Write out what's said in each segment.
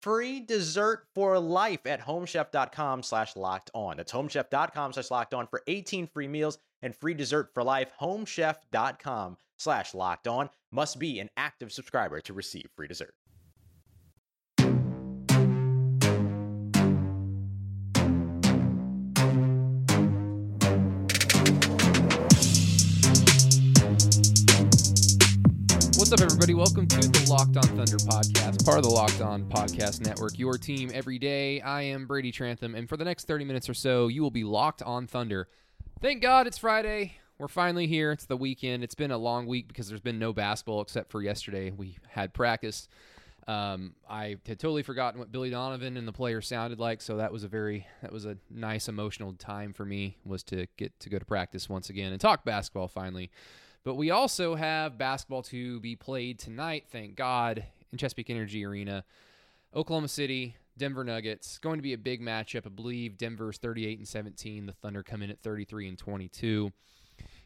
free dessert for life at homechef.com slash locked on. That's homechef.com slash locked on for 18 free meals and free dessert for life. Homechef.com slash locked on must be an active subscriber to receive free dessert. What's up, everybody? Welcome to the Locked On Thunder podcast, part of the Locked On Podcast Network, your team every day. I am Brady Trantham, and for the next 30 minutes or so, you will be locked on Thunder. Thank God it's Friday. We're finally here. It's the weekend. It's been a long week because there's been no basketball except for yesterday. We had practice. Um, I had totally forgotten what Billy Donovan and the players sounded like, so that was a very that was a nice emotional time for me was to get to go to practice once again and talk basketball finally. But we also have basketball to be played tonight, thank God, in Chesapeake Energy Arena. Oklahoma City, Denver Nuggets. Going to be a big matchup. I believe Denver's 38 and 17. The Thunder come in at 33 and 22.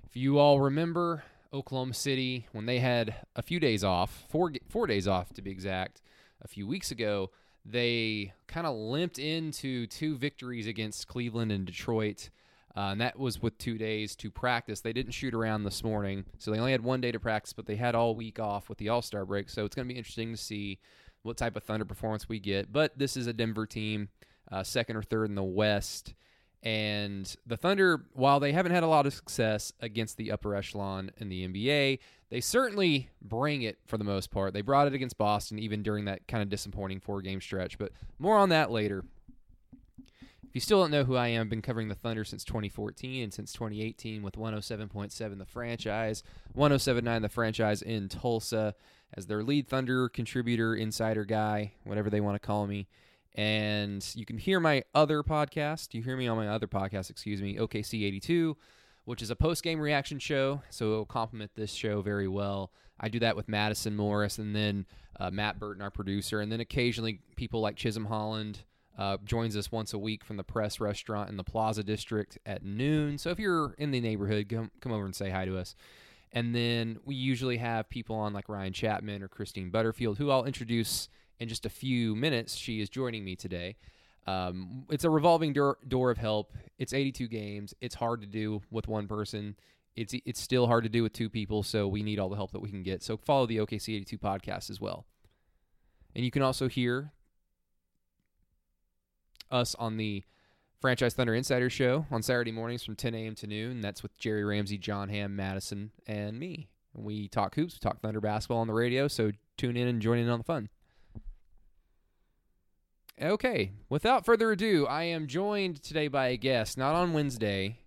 If you all remember, Oklahoma City when they had a few days off, four four days off to be exact, a few weeks ago, they kind of limped into two victories against Cleveland and Detroit. Uh, and that was with two days to practice. They didn't shoot around this morning, so they only had one day to practice, but they had all week off with the All Star break. So it's going to be interesting to see what type of Thunder performance we get. But this is a Denver team, uh, second or third in the West. And the Thunder, while they haven't had a lot of success against the upper echelon in the NBA, they certainly bring it for the most part. They brought it against Boston, even during that kind of disappointing four game stretch. But more on that later. If you still don't know who I am, I've been covering the Thunder since 2014 and since 2018 with 107.7 the franchise, 1079 the franchise in Tulsa as their lead Thunder contributor, insider guy, whatever they want to call me. And you can hear my other podcast. You hear me on my other podcast, excuse me, OKC 82, which is a post game reaction show. So it'll complement this show very well. I do that with Madison Morris and then uh, Matt Burton, our producer. And then occasionally people like Chisholm Holland uh, joins us once a week from the Press Restaurant in the Plaza District at noon. So if you're in the neighborhood, come, come over and say hi to us. And then we usually have people on like Ryan Chapman or Christine Butterfield, who I'll introduce in just a few minutes. She is joining me today. Um, it's a revolving door, door of help. It's 82 games. It's hard to do with one person. It's it's still hard to do with two people. So we need all the help that we can get. So follow the OKC 82 podcast as well. And you can also hear us on the Franchise Thunder Insider Show on Saturday mornings from 10 a.m. to noon. That's with Jerry Ramsey, John Ham, Madison, and me. We talk hoops, we talk Thunder basketball on the radio, so tune in and join in on the fun. Okay, without further ado, I am joined today by a guest, not on Wednesday,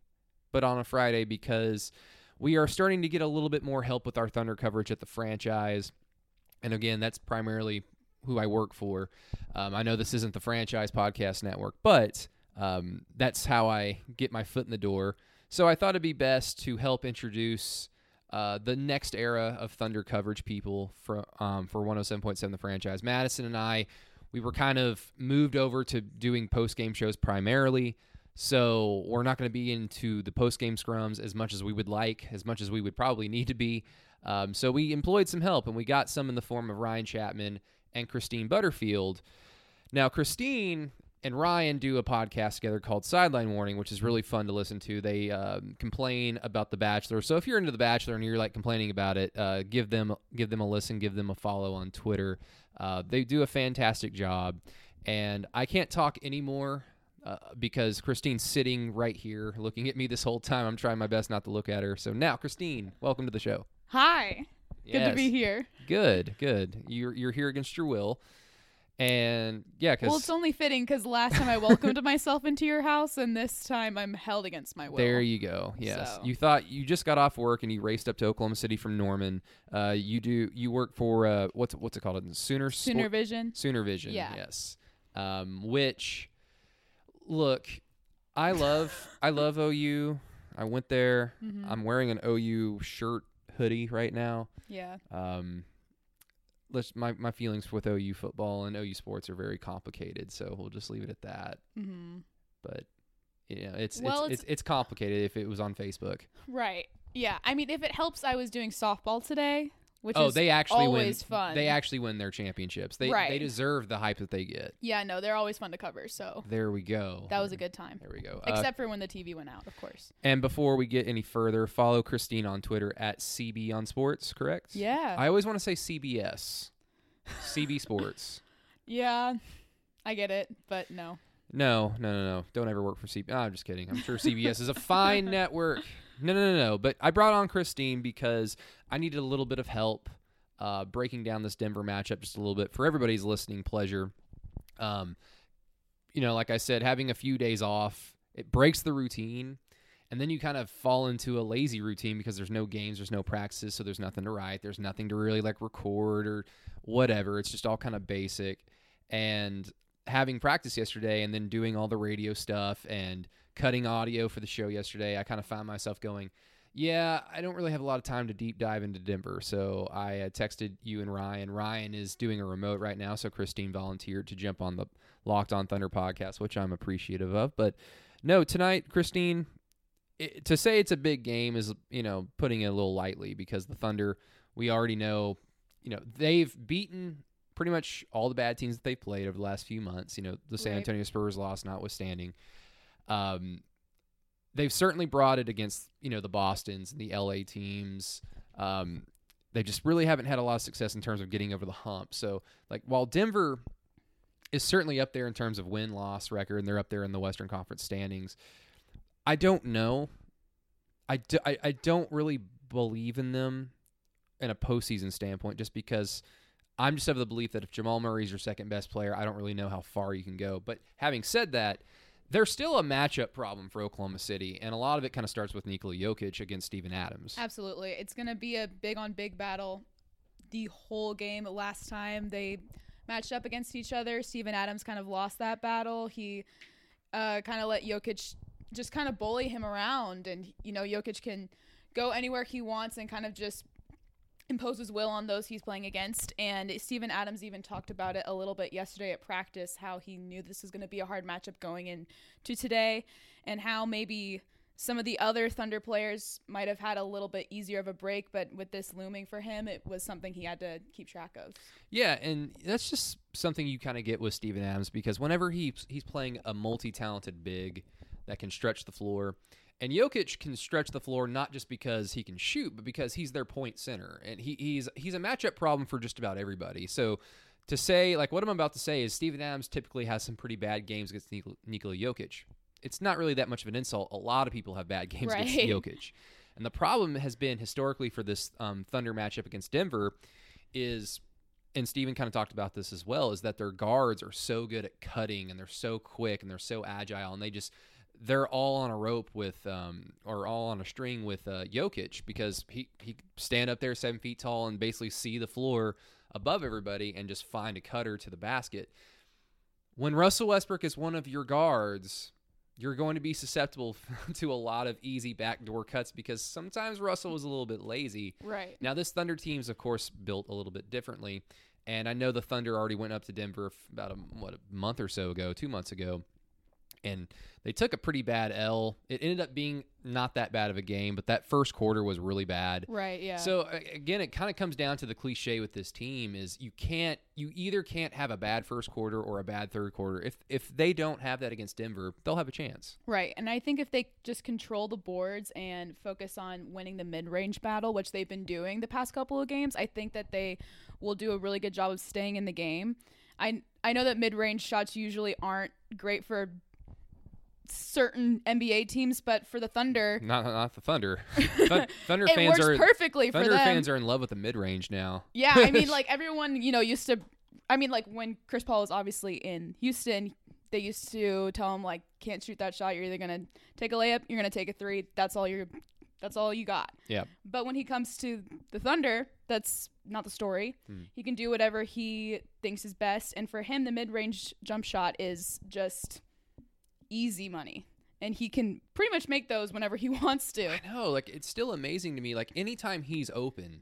but on a Friday because we are starting to get a little bit more help with our Thunder coverage at the franchise. And again, that's primarily who I work for. Um, I know this isn't the franchise podcast network, but um, that's how I get my foot in the door. So I thought it'd be best to help introduce uh, the next era of Thunder coverage people for um, for 107.7 the franchise. Madison and I, we were kind of moved over to doing post game shows primarily. So we're not going to be into the post game scrums as much as we would like, as much as we would probably need to be. Um, so we employed some help, and we got some in the form of Ryan Chapman and Christine Butterfield. Now, Christine and Ryan do a podcast together called Sideline Warning, which is really fun to listen to. They um, complain about The Bachelor. So if you're into The Bachelor and you're like complaining about it, uh, give them give them a listen, give them a follow on Twitter. Uh, they do a fantastic job, and I can't talk anymore uh, because Christine's sitting right here looking at me this whole time. I'm trying my best not to look at her. So now, Christine, welcome to the show. Hi. Good to be here. Good, good. You're you're here against your will, and yeah, because Well, it's only fitting because last time I welcomed myself into your house, and this time I'm held against my will. There you go. Yes, So- you thought you just got off work and you raced up to Oklahoma City from Norman. Uh, you do you work for uh, what's what's it called? Sooner Sooner Vision. Sooner Vision. Yeah. Yes. Um, which, look, I love I love OU. I went there. Mm-hmm. I'm wearing an OU shirt hoodie right now. Yeah. Um, let's my my feelings with OU football and OU sports are very complicated, so we'll just leave it at that. hmm But yeah, it's Well, it's, it's it's complicated if it was on Facebook. Right. Yeah. I mean, if it helps, I was doing softball today, which oh, is they actually always win. fun. They actually win their championships. They they deserve the hype that they get. yeah. No, they're always fun to cover. So There we go. that was a good time. There we go. Uh, Except for when the TV went out, of course. and before we get any further, follow Christine on Twitter at CB on Sports. Correct? Yeah. I always want to say CBS, CB Sports. yeah. I get it, but no. No, no, no, no. Don't ever work for CBS. I'm just kidding. I'm sure CBS is a fine network. No, no, no, no. But I brought on Christine because I needed a little bit of help uh, breaking down this Denver matchup just a little bit for everybody's listening pleasure. Um, you know, like I said, having a few days off, it breaks the routine. And then you kind of fall into a lazy routine because there's no games, there's no practices, so there's nothing to write, there's nothing to really like record or whatever. It's just all kind of basic. And having practice yesterday and then doing all the radio stuff and cutting audio for the show yesterday, I kind of found myself going, yeah, I don't really have a lot of time to deep dive into Denver. So I uh, texted you and Ryan. Ryan is doing a remote right now, so Christine volunteered to jump on the Locked On Thunder podcast, which I'm appreciative of. But no, tonight, Christine, it, to say it's a big game is, you know, putting it a little lightly because the Thunder, we already know, you know, they've beaten pretty much all the bad teams that they've played over the last few months. You know, the San. Antonio Spurs loss notwithstanding. Um, they've certainly brought it against you know the Boston's and the LA teams. Um, they just really haven't had a lot of success in terms of getting over the hump. So like while Denver is certainly up there in terms of win loss record, and they're up there in the Western Conference standings. I don't know. I, do, I, I don't really believe in them in a postseason standpoint, just because I'm just of the belief that if Jamal Murray's your second best player, I don't really know how far you can go. But having said that, there's still a matchup problem for Oklahoma City, and a lot of it kind of starts with Nikola Jokic against Steven Adams. Absolutely. It's going to be a big on big battle the whole game. Last time they matched up against each other, Steven Adams kind of lost that battle. He uh, kind of let Jokic just kind of bully him around. And, you know, Jokic can go anywhere he wants and kind of just impose his will on those he's playing against. And Steven Adams even talked about it a little bit yesterday at practice, how he knew this was going to be a hard matchup going into today, and how maybe some of the other Thunder players might have had a little bit easier of a break, but with this looming for him, it was something he had to keep track of. Yeah, and that's just something you kind of get with Steven Adams because whenever he's he's playing a multi-talented big that can stretch the floor, and Jokic can stretch the floor not just because he can shoot, but because he's their point center, and he, he's he's a matchup problem for just about everybody. So to say like what I'm about to say is Steven Adams typically has some pretty bad games against Nik- Nikola Jokic. It's not really that much of an insult. A lot of people have bad games against Right. Jokic. And the problem has been historically for this um, Thunder matchup against Denver is, and Steven kind of talked about this as well, is that their guards are so good at cutting and they're so quick and they're so agile and they just they're all on a rope with um, or all on a string with uh, Jokic because he he stand up there seven feet tall and basically see the floor above everybody and just find a cutter to the basket. When Russell Westbrook is one of your guards, you're going to be susceptible to a lot of easy backdoor cuts because sometimes Russell was a little bit lazy. Right. Now, this Thunder team's, of course, built a little bit differently. And I know the Thunder already went up to Denver about a, what, a month or so ago, two months ago. And they took a pretty bad L. It ended up being not that bad of a game, but that first quarter was really bad. Right. Yeah. So again, it kind of comes down to the cliche with this team is you can't you either can't have a bad first quarter or a bad third quarter. If if they don't have that against Denver, they'll have a chance. Right. And I think if they just control the boards and focus on winning the mid range battle, which they've been doing the past couple of games, I think that they will do a really good job of staying in the game. I I know that mid range shots usually aren't great for certain NBA teams, but for the Thunder, Not not the Thunder. Thun- Thunder it fans works are perfectly Thunder for them. fans are in love with the mid range now. Yeah, I mean, like everyone, you know, used to. I mean, like when Chris Paul was obviously in Houston, they used to tell him like, "Can't shoot that shot. You're either gonna take a layup, you're gonna take a three. That's all you're. That's all you got." Yeah. But when he comes to the Thunder, that's not the story. Hmm. He can do whatever he thinks is best, and for him, the mid-range jump shot is just easy money, and he can pretty much make those whenever he wants to. I know, like it's still amazing to me. Like anytime he's open,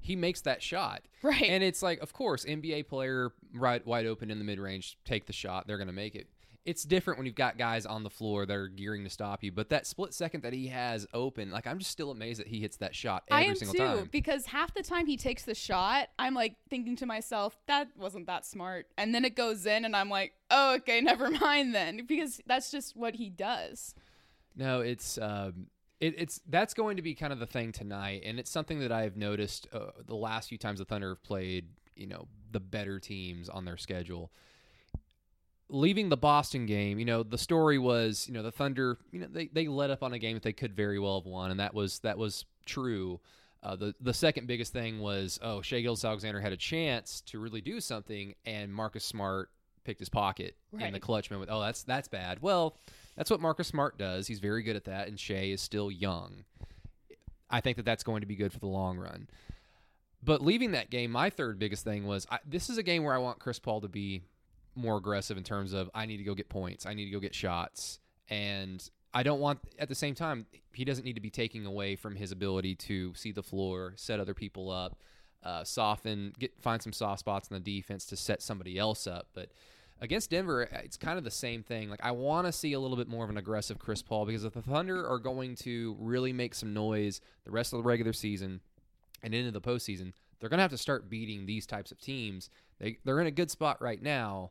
he makes that shot. Right. And it's like, of course, NBA player right wide open in the mid range, take the shot, they're gonna make it. It's different when you've got guys on the floor that are gearing to stop you. But that split second that he has open, like I'm just still amazed that he hits that shot every I am single too time. because half the time he takes the shot, I'm like thinking to myself, that wasn't that smart, and then it goes in, and I'm like, oh, okay, never mind then, because that's just what he does. No, it's um, it, it's that's going to be kind of the thing tonight, and it's something that I've noticed uh, the last few times the Thunder have played. You know, the better teams on their schedule. Leaving the Boston game, you know, the story was, you know, the Thunder, you know, they, they let up on a game that they could very well have won, and that was that was true. Uh, the the second biggest thing was, oh, Shai Gilgeous-Alexander had a chance to really do something, and Marcus Smart picked his pocket in the Right. clutch moment. Oh, that's that's bad. Well, that's what Marcus Smart does. He's very good at that, and Shai is still young. I think that that's going to be good for the long run. But leaving that game, my third biggest thing was I, this is a game where I want Chris Paul to be more aggressive in terms of I need to go get points, I need to go get shots, and I don't want at the same time he doesn't need to be taking away from his ability to see the floor, set other people up, uh, soften, get find some soft spots in the defense to set somebody else up. But against Denver, it's kind of the same thing. Like I want to see a little bit more of an aggressive Chris Paul because if the Thunder are going to really make some noise the rest of the regular season and into the postseason, they're going to have to start beating these types of teams. They they're in a good spot right now.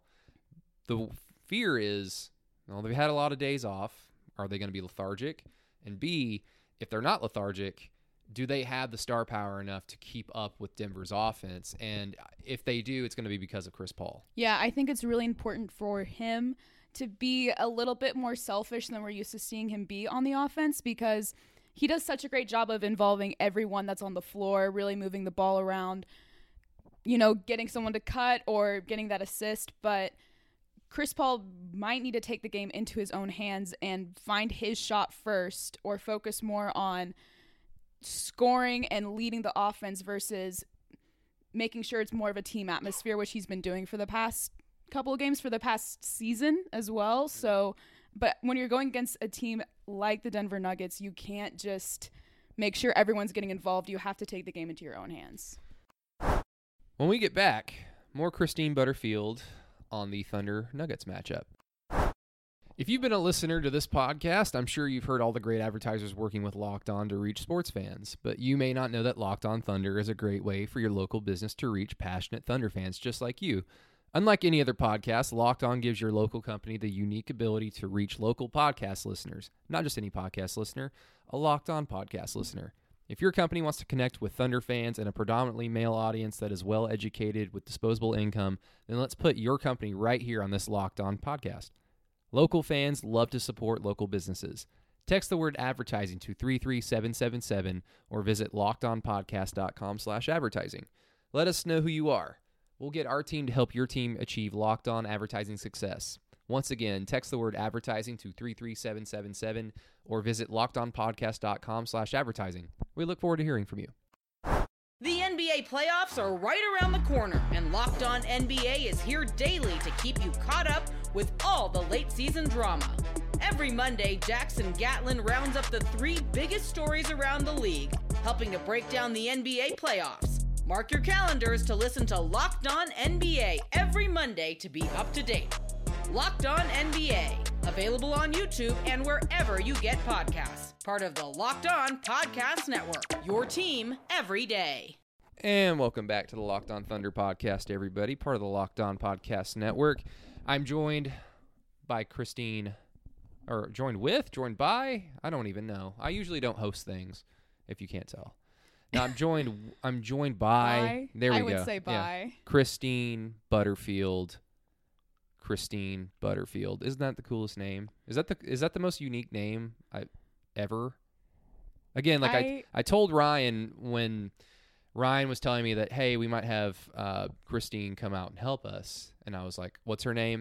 The fear is, well, they've had a lot of days off. Are they going to be lethargic? And B, if they're not lethargic, do they have the star power enough to keep up with Denver's offense? And uh, if they do, it's going to be because of Chris Paul. Yeah, I think it's really important for him to be a little bit more selfish than we're used to seeing him be on the offense because he does such a great job of involving everyone that's on the floor, really moving the ball around, you know, getting someone to cut or getting that assist. But Chris Paul might need to take the game into his own hands and find his shot first or focus more on scoring and leading the offense versus making sure it's more of a team atmosphere, which he's been doing for the past couple of games for the past season as well. Mm-hmm. So, but when you're going against a team like the Denver Nuggets, you can't just make sure everyone's getting involved. You have to take the game into your own hands. When we get back, more Christine Butterfield on the Thunder Nuggets matchup. If you've been a listener to this podcast, I'm sure you've heard all the great advertisers working with Locked On to reach sports fans, but you may not know that Locked On Thunder is a great way for your local business to reach passionate Thunder fans just like you. Unlike any other podcast, Locked On gives your local company the unique ability to reach local podcast listeners, not just any podcast listener, a Locked On podcast listener. If your company wants to connect with Thunder fans and a predominantly male audience that is well educated with disposable income, then let's put your company right here on this Locked On podcast. Local fans love to support local businesses. Text the word advertising to 33777 or visit lockedonpodcast.com slash advertising. Let us know who you are. We'll get our team to help your team achieve locked on advertising success. Once again, text the word advertising to 33777 or visit lockedonpodcast.com slash advertising. We look forward to hearing from you. The NBA playoffs are right around the corner, and Locked On NBA is here daily to keep you caught up with all the late season drama. Every Monday, Jackson Gatlin rounds up the three biggest stories around the league, helping to break down the NBA playoffs. Mark your calendars to listen to Locked On NBA every Monday to be up to date. Locked On NBA, Available on YouTube and wherever you get podcasts. Part of the Locked On Podcast Network. Your team every day. And welcome back to the Locked On Thunder podcast, everybody. Part of the Locked On Podcast Network. I'm joined by Christine, or joined with, joined by. I don't even know. I usually don't host things, if you can't tell. Now I'm joined. I'm joined by. Bye. There we I go. would say Yeah. Christine Butterfield. Christine Butterfield. Isn't that the coolest name? Is that the is that the most unique name I ever? Again, like I I- I told Ryan when Ryan was telling me that hey, we might have uh, Christine come out and help us, and I was like, "What's her name?"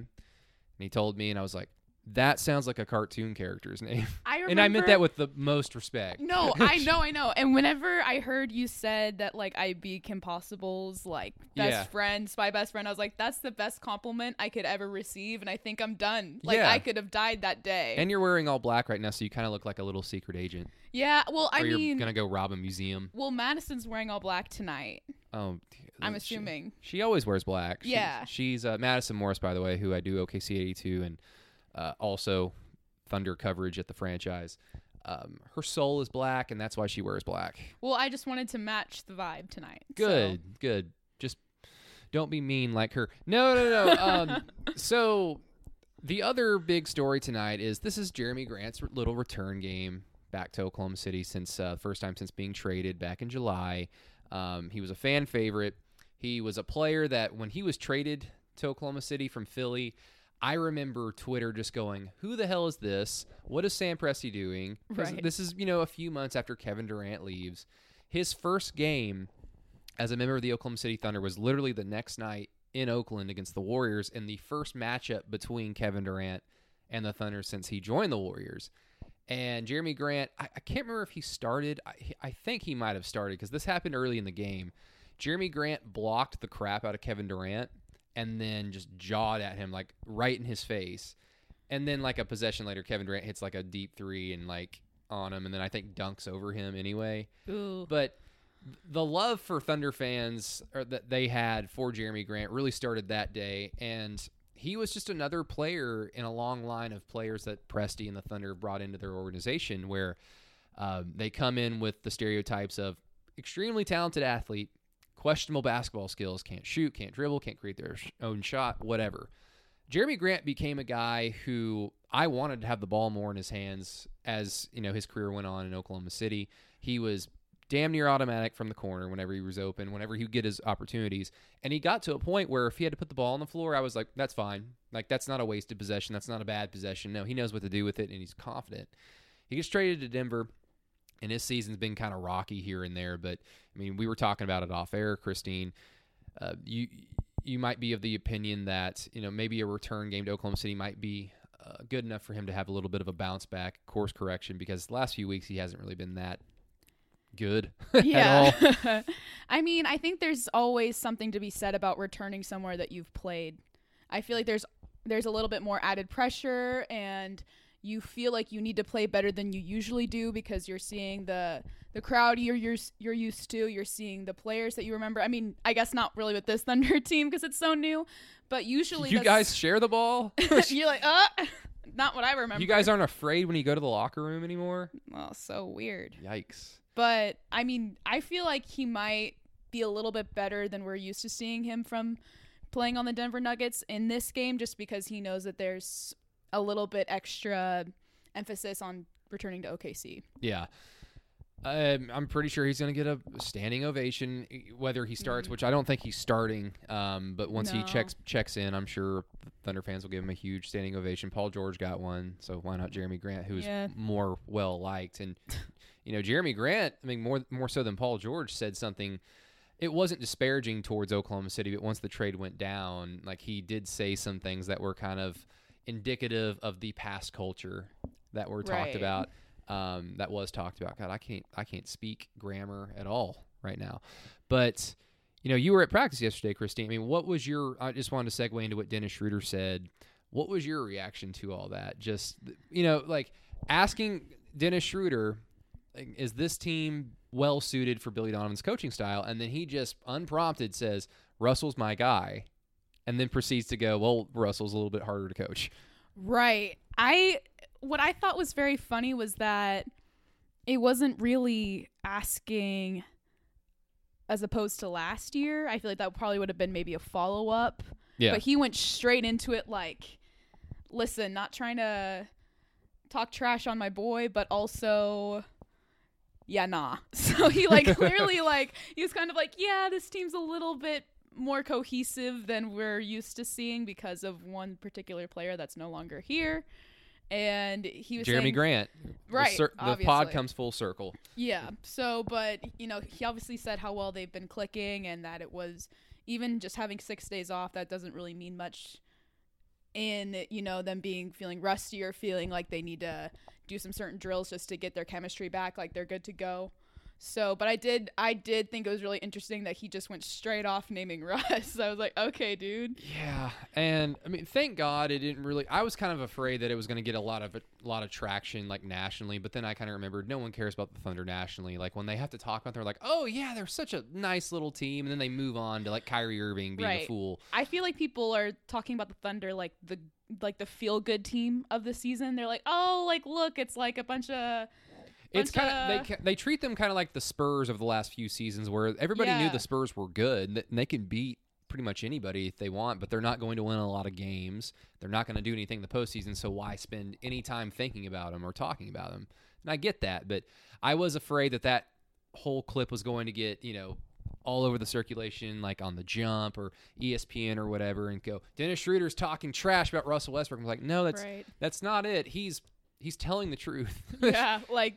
And he told me, and I was like, "That sounds like a cartoon character's name." Remember. and I meant that with the most respect. No, I know, I know. And whenever I heard you said that, like, I'd be Kim Possible's like best Yeah. friend, spy best friend, I was like, that's the best compliment I could ever receive, and I think I'm done. Like, Yeah. I could have died that day. And you're wearing all black right now, so you kind of look like a little secret agent. yeah, well, I or you're mean, gonna go rob a museum. well, Madison's wearing all black tonight. Oh, I'm she- assuming. She, always wears black. She's- Yeah. she's uh, Madison Morris, by the way, who I do OKC 82 and uh, also Thunder coverage at the franchise. Um, her soul is black, and that's why she wears black. Well, I just wanted to match the vibe tonight. so- Good, good. Just don't be mean like her. No, no, no. um, so the other big story tonight is this is Jerami Grant's little return game back to Oklahoma City since uh, first time since being traded back in July. Um, he was a fan favorite. He was a player that when he was traded to Oklahoma City from Philly, I remember Twitter just going, "Who the hell is this? What is Sam Presti doing?" Right. This is you know a few months after Kevin Durant leaves. His first game as a member of the Oklahoma City Thunder was literally the next night in Oakland against the Warriors in the first matchup between Kevin Durant and the Thunder since he joined the Warriors. And Jerami Grant, I, I can't remember if he started. I, I think he might have started because this happened early in the game. Jerami Grant blocked the crap out of Kevin Durant and then just jawed at him like right in his face. And then like a possession later, Kevin Durant hits like a deep three and like on him, and then I think dunks over him anyway. Ooh. But the love for Thunder fans or that they had for Jerami Grant really started that day, and he was just another player in a long line of players that Presti and the Thunder brought into their organization, where um, they come in with the stereotypes of extremely talented athlete, questionable basketball skills, can't shoot, can't dribble, can't create their own shot, whatever. Jerami Grant became a guy who I wanted to have the ball more in his hands as you know his career went on in Oklahoma City. He was damn near automatic from the corner whenever he was open, whenever he would get his opportunities. And he got to a point where if he had to put the ball on the floor, I was like, that's fine. Like that's not a wasted possession. That's not a bad possession. No, he knows what to do with it and he's confident. He gets traded to Denver and his season's been kind of rocky here and there, but I mean, we were talking about it off air, Christine. Uh, you you might be of the opinion that you know maybe a return game to Oklahoma City might be uh, good enough for him to have a little bit of a bounce back course correction because the last few weeks he hasn't really been that good at all. Yeah. I mean, I think there's always something to be said about returning somewhere that you've played. I feel like there's there's a little bit more added pressure and you feel like you need to play better than you usually do because you're seeing the the crowd you're you're, you're used to, you're seeing the players that you remember. I mean, I guess not really with this Thunder team because it's so new, but usually You guys share the ball. you're like, "Uh, not what I remember." you guys aren't afraid when you go to the locker room anymore. well, so weird. Yikes. But I mean, I feel like he might be a little bit better than we're used to seeing him from playing on the Denver Nuggets in this game just because he knows that there's a little bit extra emphasis on returning to OKC. Yeah. Um, I'm pretty sure he's going to get a standing ovation, whether he starts, which I don't think he's starting. Um, but once he checks checks in, I'm sure Thunder fans will give him a huge standing ovation. Paul George got one, so why not Jerami Grant, who's Yeah. more well liked? And you know, Jerami Grant, I mean, more more so than Paul George, said something. It wasn't disparaging towards Oklahoma City, but once the trade went down, like he did say some things that were kind of indicative of the past culture that were talked Right. about um, that was talked about. God, I can't I can't speak grammar at all right now. But you know, you were at practice yesterday, Christine. I mean, what was your? I just wanted to segue into what Dennis Schroeder said. What was your reaction to all that? Just you know, like asking Dennis Schroeder, is this team well suited for Billy Donovan's coaching style? And then he just unprompted says, "Russell's my guy," and then proceeds to go, "Well, Russell's a little bit harder to coach." Right. I what I thought was very funny was that it wasn't really asking as opposed to last year. I feel like that probably would have been maybe a follow up. Yeah. But he went straight into it like listen, not trying to talk trash on my boy, but also yeah, nah. So he like clearly like he was kind of like, yeah, this team's a little bit more cohesive than we're used to seeing because of one particular player that's no longer here. And he was Jerami saying, Grant. The Right, cir- the, pod comes full circle. Yeah. So, but you know, he obviously said how well they've been clicking, and that it was even just having six days off. That doesn't really mean much in you know them being feeling rusty or feeling like they need to do some certain drills just to get their chemistry back, like they're good to go. So, but I did, I did think it was really interesting that he just went straight off naming Russ. I was like, okay, dude. Yeah, and I mean, thank God it didn't really. I was kind of afraid that it was going to get a lot of a lot of traction like nationally, but then I kind of remembered no one cares about the Thunder nationally. Like when they have to talk about, they're like, oh yeah, they're such a nice little team, and then they move on to like Kyrie Irving being a fool. I feel like people are talking about the Thunder like the like the feel good team of the season. They're like, oh, like look, it's like a bunch of It's kind of they they treat them kind of like the Spurs of the last few seasons, where everybody knew the Spurs were good and they can beat pretty much anybody if they want, but they're not going to win a lot of games. They're not going to do anything in the postseason, so why spend any time thinking about them or talking about them? And I get that, but I was afraid that that whole clip was going to get you know all over the circulation, like on the jump or ESPN or whatever, and go Dennis Schroeder's talking trash about Russell Westbrook. I'm like, no, that's Right. that's not it. He's he's telling the truth. yeah, like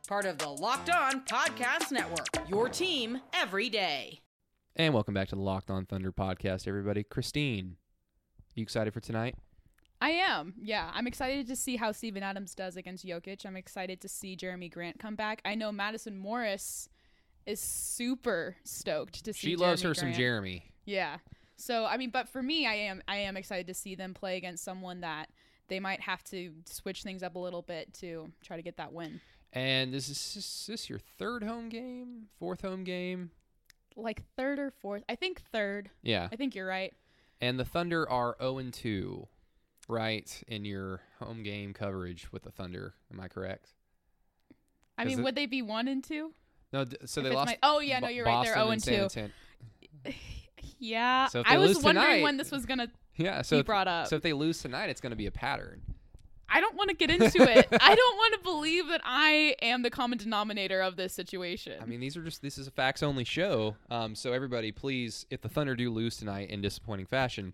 Part of the Locked On Podcast Network, your team every day. And welcome back to the Locked On Thunder podcast, everybody. Christine, you excited for tonight? I am. Yeah, I'm excited to see how Steven Adams does against Jokic. I'm excited to see Jerami Grant come back. I know Madison Morris is super stoked to see. She loves Jerami her some Jerami. Yeah. So I mean, but for me, I am I am excited to see them play against someone that they might have to switch things up a little bit to try to get that win. And this is is this your third home game, fourth home game? Like third or fourth, I think third. Yeah. I think you're right. And the Thunder are 0 and 2, right, in your home game coverage with the Thunder. Am I correct? I mean, the- would they be one and two? No, d- so If they lost. my- oh, yeah, no, you're right, they're 0 and and San Anton- Yeah. So I was wondering tonight- when this was gonna Yeah, so if, brought up. so if they lose tonight, it's going to be a pattern. I don't want to get into it. I don't want to believe that I am the common denominator of this situation. I mean, these are just this is a facts only show. Um, so everybody, please, if the Thunder do lose tonight in disappointing fashion,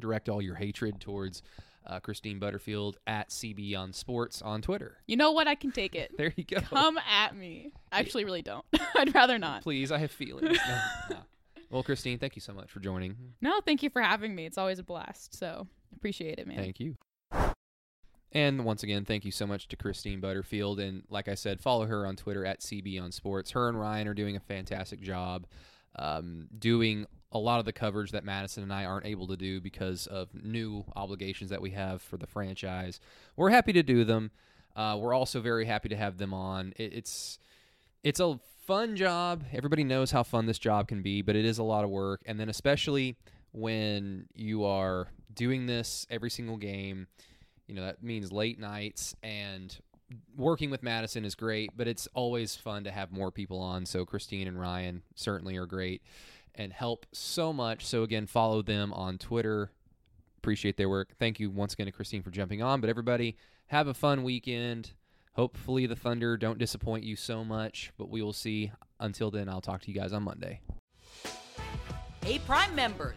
direct all your hatred towards uh, Christine Butterfield at CB on Sports on Twitter. you know what? I can take it. There you go. Come at me. I actually really don't. I'd rather not. Please, I have feelings. No, no. Well, Christine, thank you so much for joining. No, thank you for having me. It's always a blast. So appreciate it, man. Thank you. And once again, thank you so much to Christine Butterfield. And like I said, follow her on Twitter at CB on Sports. Her and Ryan are doing a fantastic job um, doing a lot of the coverage that Madison and I aren't able to do because of new obligations that we have for the franchise. We're happy to do them. Uh, we're also very happy to have them on. It, it's it's a fun job. Everybody knows how fun this job can be, but it is a lot of work. And then especially when you are doing this every single game, you know, that means late nights and working with Madison is great, but it's always fun to have more people on. So Christine and Ryan certainly are great and help so much. So again, follow them on Twitter. Appreciate their work. Thank you once again to Christine for jumping on. But everybody, have a fun weekend. Hopefully the Thunder don't disappoint you so much, but we will see. Until then, I'll talk to you guys on Monday. Hey, Prime members,